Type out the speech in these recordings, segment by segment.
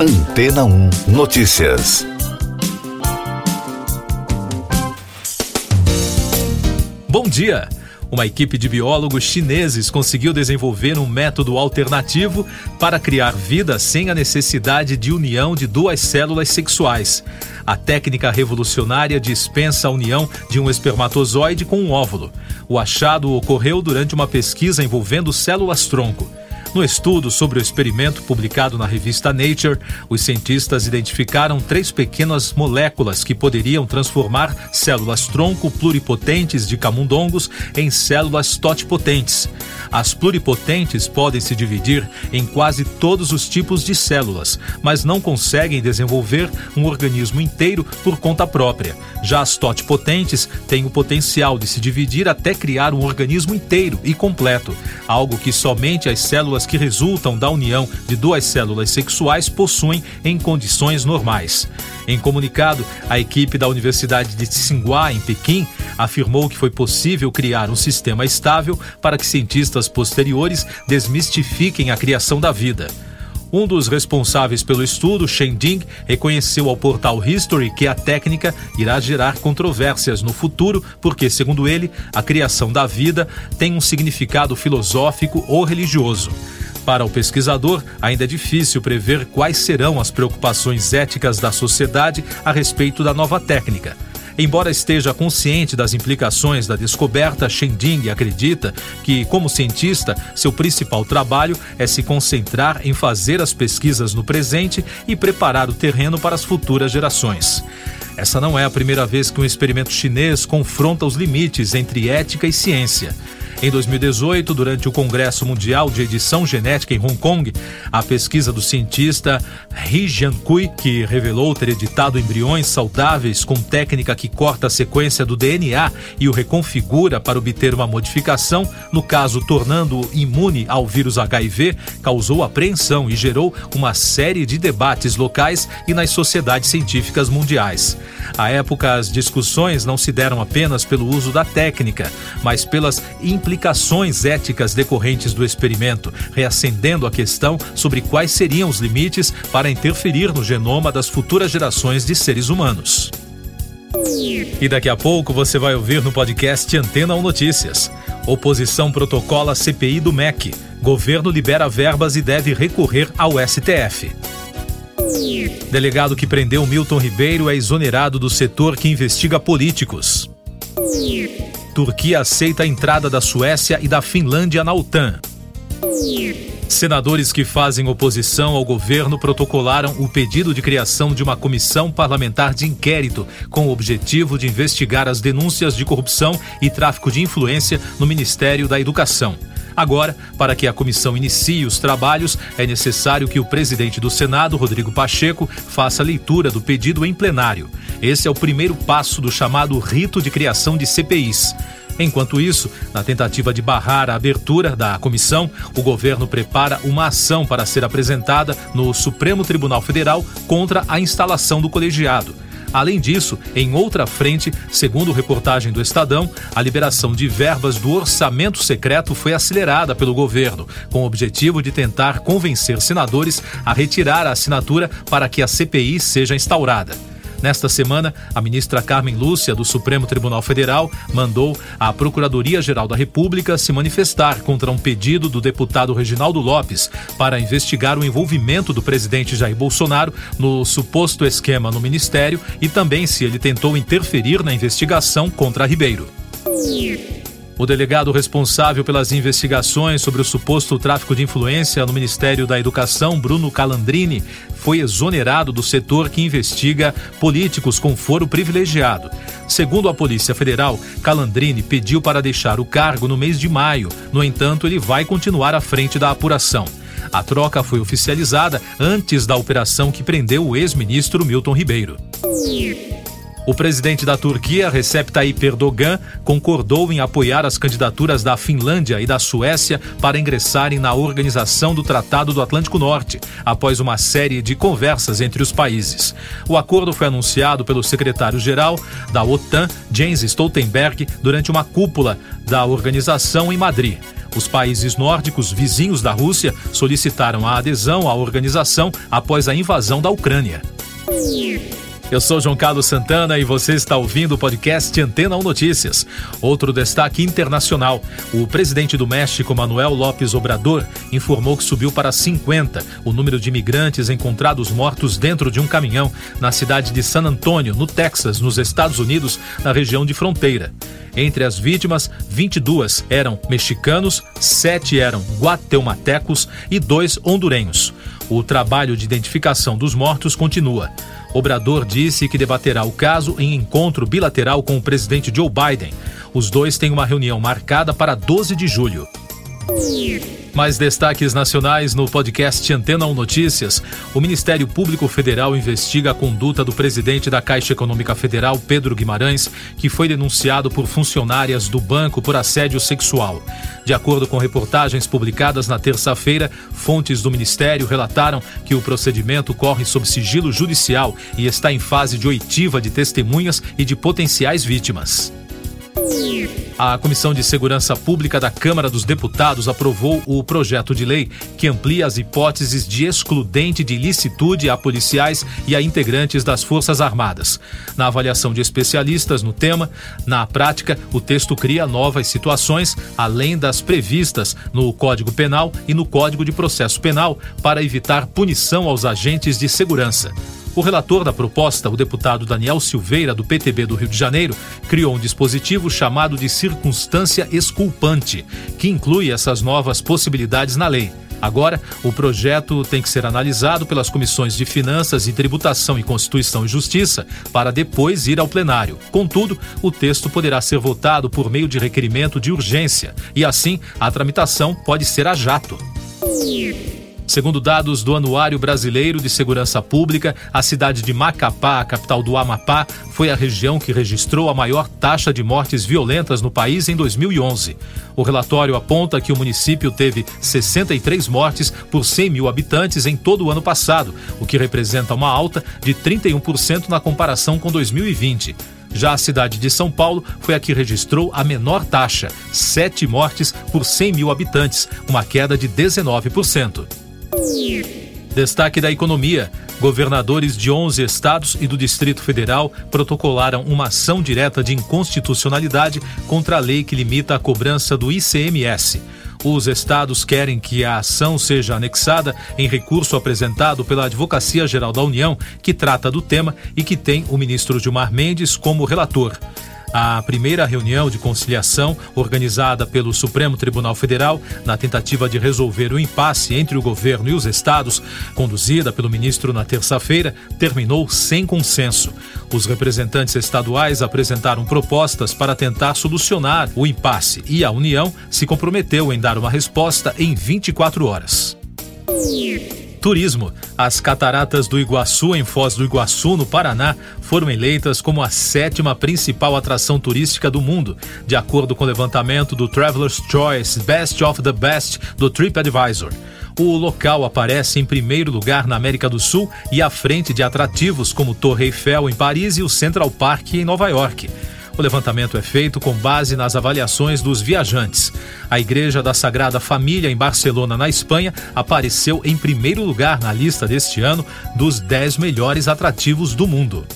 Antena 1 Notícias. Bom dia! Uma equipe de biólogos chineses conseguiu desenvolver um método alternativo para criar vida sem a necessidade de união de duas células sexuais. A técnica revolucionária dispensa a união de um espermatozoide com um óvulo. O achado ocorreu durante uma pesquisa envolvendo células-tronco. No estudo sobre o experimento publicado na revista Nature, os cientistas identificaram três pequenas moléculas que poderiam transformar células tronco pluripotentes de camundongos em células totipotentes. As pluripotentes podem se dividir em quase todos os tipos de células, mas não conseguem desenvolver um organismo inteiro por conta própria. Já as totipotentes têm o potencial de se dividir até criar um organismo inteiro e completo, algo que somente as células que resultam da união de duas células sexuais possuem em condições normais. Em comunicado, a equipe da Universidade de Tsinghua, em Pequim, afirmou que foi possível criar um sistema estável para que cientistas posteriores desmistifiquem a criação da vida. Um dos responsáveis pelo estudo, Shen Ding, reconheceu ao portal History que a técnica irá gerar controvérsias no futuro, porque, segundo ele, a criação da vida tem um significado filosófico ou religioso. Para o pesquisador, ainda é difícil prever quais serão as preocupações éticas da sociedade a respeito da nova técnica. Embora esteja consciente das implicações da descoberta, Shending acredita que, como cientista, seu principal trabalho é se concentrar em fazer as pesquisas no presente e preparar o terreno para as futuras gerações. Essa não é a primeira vez que um experimento chinês confronta os limites entre ética e ciência. Em 2018, durante o Congresso Mundial de Edição Genética em Hong Kong, a pesquisa do cientista He Jiankui, que revelou ter editado embriões saudáveis com técnica que corta a sequência do DNA e o reconfigura para obter uma modificação, no caso tornando-o imune ao vírus HIV, causou apreensão e gerou uma série de debates locais e nas sociedades científicas mundiais. À época, as discussões não se deram apenas pelo uso da técnica, mas pelas implicações implicações éticas decorrentes do experimento, reacendendo a questão sobre quais seriam os limites para interferir no genoma das futuras gerações de seres humanos. E daqui a pouco você vai ouvir no podcast Antena ou Notícias. Oposição protocola CPI do MEC. Governo libera verbas e deve recorrer ao STF. Delegado que prendeu Milton Ribeiro é exonerado do setor que investiga políticos. Turquia aceita a entrada da Suécia e da Finlândia na OTAN. Senadores que fazem oposição ao governo protocolaram o pedido de criação de uma comissão parlamentar de inquérito com o objetivo de investigar as denúncias de corrupção e tráfico de influência no Ministério da Educação. Agora, para que a comissão inicie os trabalhos, é necessário que o presidente do Senado, Rodrigo Pacheco, faça leitura do pedido em plenário. Esse é o primeiro passo do chamado rito de criação de CPIs. Enquanto isso, na tentativa de barrar a abertura da comissão, o governo prepara uma ação para ser apresentada no Supremo Tribunal Federal contra a instalação do colegiado. Além disso, em outra frente, segundo reportagem do Estadão, a liberação de verbas do orçamento secreto foi acelerada pelo governo, com o objetivo de tentar convencer senadores a retirar a assinatura para que a CPI seja instaurada. Nesta semana, a ministra Carmen Lúcia, do Supremo Tribunal Federal, mandou à Procuradoria-Geral da República se manifestar contra um pedido do deputado Reginaldo Lopes para investigar o envolvimento do presidente Jair Bolsonaro no suposto esquema no ministério e também se ele tentou interferir na investigação contra Ribeiro. O delegado responsável pelas investigações sobre o suposto tráfico de influência no Ministério da Educação, Bruno Calandrini, foi exonerado do setor que investiga políticos com foro privilegiado. Segundo a Polícia Federal, Calandrini pediu para deixar o cargo no mês de maio. No entanto, ele vai continuar à frente da apuração. A troca foi oficializada antes da operação que prendeu o ex-ministro Milton Ribeiro. O presidente da Turquia, Recep Tayyip Erdogan, concordou em apoiar as candidaturas da Finlândia e da Suécia para ingressarem na organização do Tratado do Atlântico Norte, após uma série de conversas entre os países. O acordo foi anunciado pelo secretário-geral da OTAN, Jens Stoltenberg, durante uma cúpula da organização em Madrid. Os países nórdicos vizinhos da Rússia solicitaram a adesão à organização após a invasão da Ucrânia. Eu sou João Carlos Santana e você está ouvindo o podcast Antena 1 Notícias. Outro destaque internacional: o presidente do México, Manuel López Obrador, informou que subiu para 50 o número de imigrantes encontrados mortos dentro de um caminhão na cidade de San Antônio, no Texas, nos Estados Unidos, na região de fronteira. Entre as vítimas, 22 eram mexicanos, 7 eram guatemaltecos e 2 hondurenhos. O trabalho de identificação dos mortos continua. Obrador disse que debaterá o caso em encontro bilateral com o presidente Joe Biden. Os dois têm uma reunião marcada para 12 de julho. Mais destaques nacionais no podcast Antena 1 Notícias. O Ministério Público Federal investiga a conduta do presidente da Caixa Econômica Federal, Pedro Guimarães, que foi denunciado por funcionárias do banco por assédio sexual. De acordo com reportagens publicadas na terça-feira, fontes do Ministério relataram que o procedimento corre sob sigilo judicial e está em fase de oitiva de testemunhas e de potenciais vítimas. A Comissão de Segurança Pública da Câmara dos Deputados aprovou o projeto de lei que amplia as hipóteses de excludente de licitude a policiais e a integrantes das Forças Armadas. Na avaliação de especialistas no tema, na prática, o texto cria novas situações, além das previstas no Código Penal e no Código de Processo Penal, para evitar punição aos agentes de segurança. O relator da proposta, o deputado Daniel Silveira, do PTB do Rio de Janeiro, criou um dispositivo chamado de circunstância exculpante, que inclui essas novas possibilidades na lei. Agora, o projeto tem que ser analisado pelas comissões de Finanças e Tributação e Constituição e Justiça para depois ir ao plenário. Contudo, o texto poderá ser votado por meio de requerimento de urgência e, assim, a tramitação pode ser a jato. Segundo dados do Anuário Brasileiro de Segurança Pública, a cidade de Macapá, capital do Amapá, foi a região que registrou a maior taxa de mortes violentas no país em 2011. O relatório aponta que o município teve 63 mortes por 100 mil habitantes em todo o ano passado, o que representa uma alta de 31% na comparação com 2020. Já a cidade de São Paulo foi a que registrou a menor taxa, 7 mortes por 100 mil habitantes, uma queda de 19%. Destaque da economia. Governadores de 11 estados e do Distrito Federal protocolaram uma ação direta de inconstitucionalidade contra a lei que limita a cobrança do ICMS. Os estados querem que a ação seja anexada em recurso apresentado pela Advocacia Geral da União, que trata do tema e que tem o ministro Gilmar Mendes como relator. A primeira reunião de conciliação, organizada pelo Supremo Tribunal Federal, na tentativa de resolver o impasse entre o governo e os estados, conduzida pelo ministro na terça-feira, terminou sem consenso. Os representantes estaduais apresentaram propostas para tentar solucionar o impasse e a União se comprometeu em dar uma resposta em 24 horas. Turismo. As cataratas do Iguaçu, em Foz do Iguaçu, no Paraná, foram eleitas como a sétima principal atração turística do mundo, de acordo com o levantamento do Traveler's Choice Best of the Best do TripAdvisor. O local aparece em primeiro lugar na América do Sul e à frente de atrativos como Torre Eiffel em Paris e o Central Park em Nova York. O levantamento é feito com base nas avaliações dos viajantes. A Igreja da Sagrada Família, em Barcelona, na Espanha, apareceu em primeiro lugar na lista deste ano dos 10 melhores atrativos do mundo.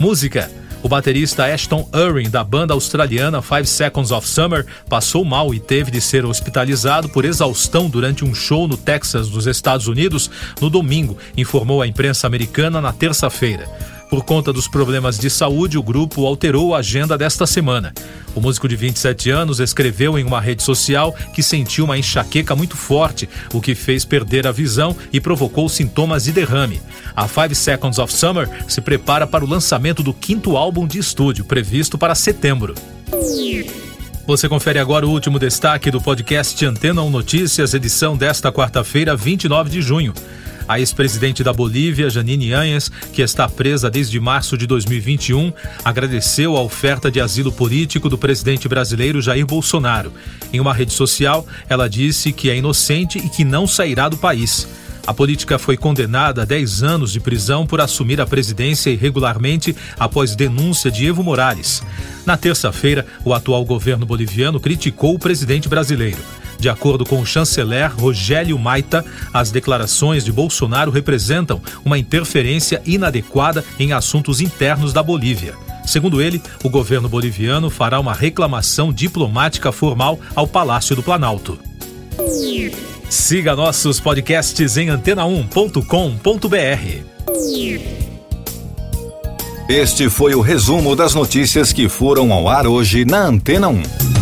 Música. O baterista Ashton Irving, da banda australiana Five Seconds of Summer, passou mal e teve de ser hospitalizado por exaustão durante um show no Texas, nos Estados Unidos, no domingo, informou a imprensa americana na terça-feira. Por conta dos problemas de saúde, o grupo alterou a agenda desta semana. O músico de 27 anos escreveu em uma rede social que sentiu uma enxaqueca muito forte, o que fez perder a visão e provocou sintomas de derrame. A Five Seconds of Summer se prepara para o lançamento do quinto álbum de estúdio, previsto para setembro. Você confere agora o último destaque do podcast Antena 1 Notícias, edição desta quarta-feira, 29 de junho. A ex-presidente da Bolívia, Janine Anhas, que está presa desde março de 2021, agradeceu a oferta de asilo político do presidente brasileiro Jair Bolsonaro. Em uma rede social, ela disse que é inocente e que não sairá do país. A política foi condenada a 10 anos de prisão por assumir a presidência irregularmente após denúncia de Evo Morales. Na terça-feira, o atual governo boliviano criticou o presidente brasileiro. De acordo com o chanceler Rogério Maita, as declarações de Bolsonaro representam uma interferência inadequada em assuntos internos da Bolívia. Segundo ele, o governo boliviano fará uma reclamação diplomática formal ao Palácio do Planalto. Siga nossos podcasts em antena1.com.br. Este foi o resumo das notícias que foram ao ar hoje na Antena 1.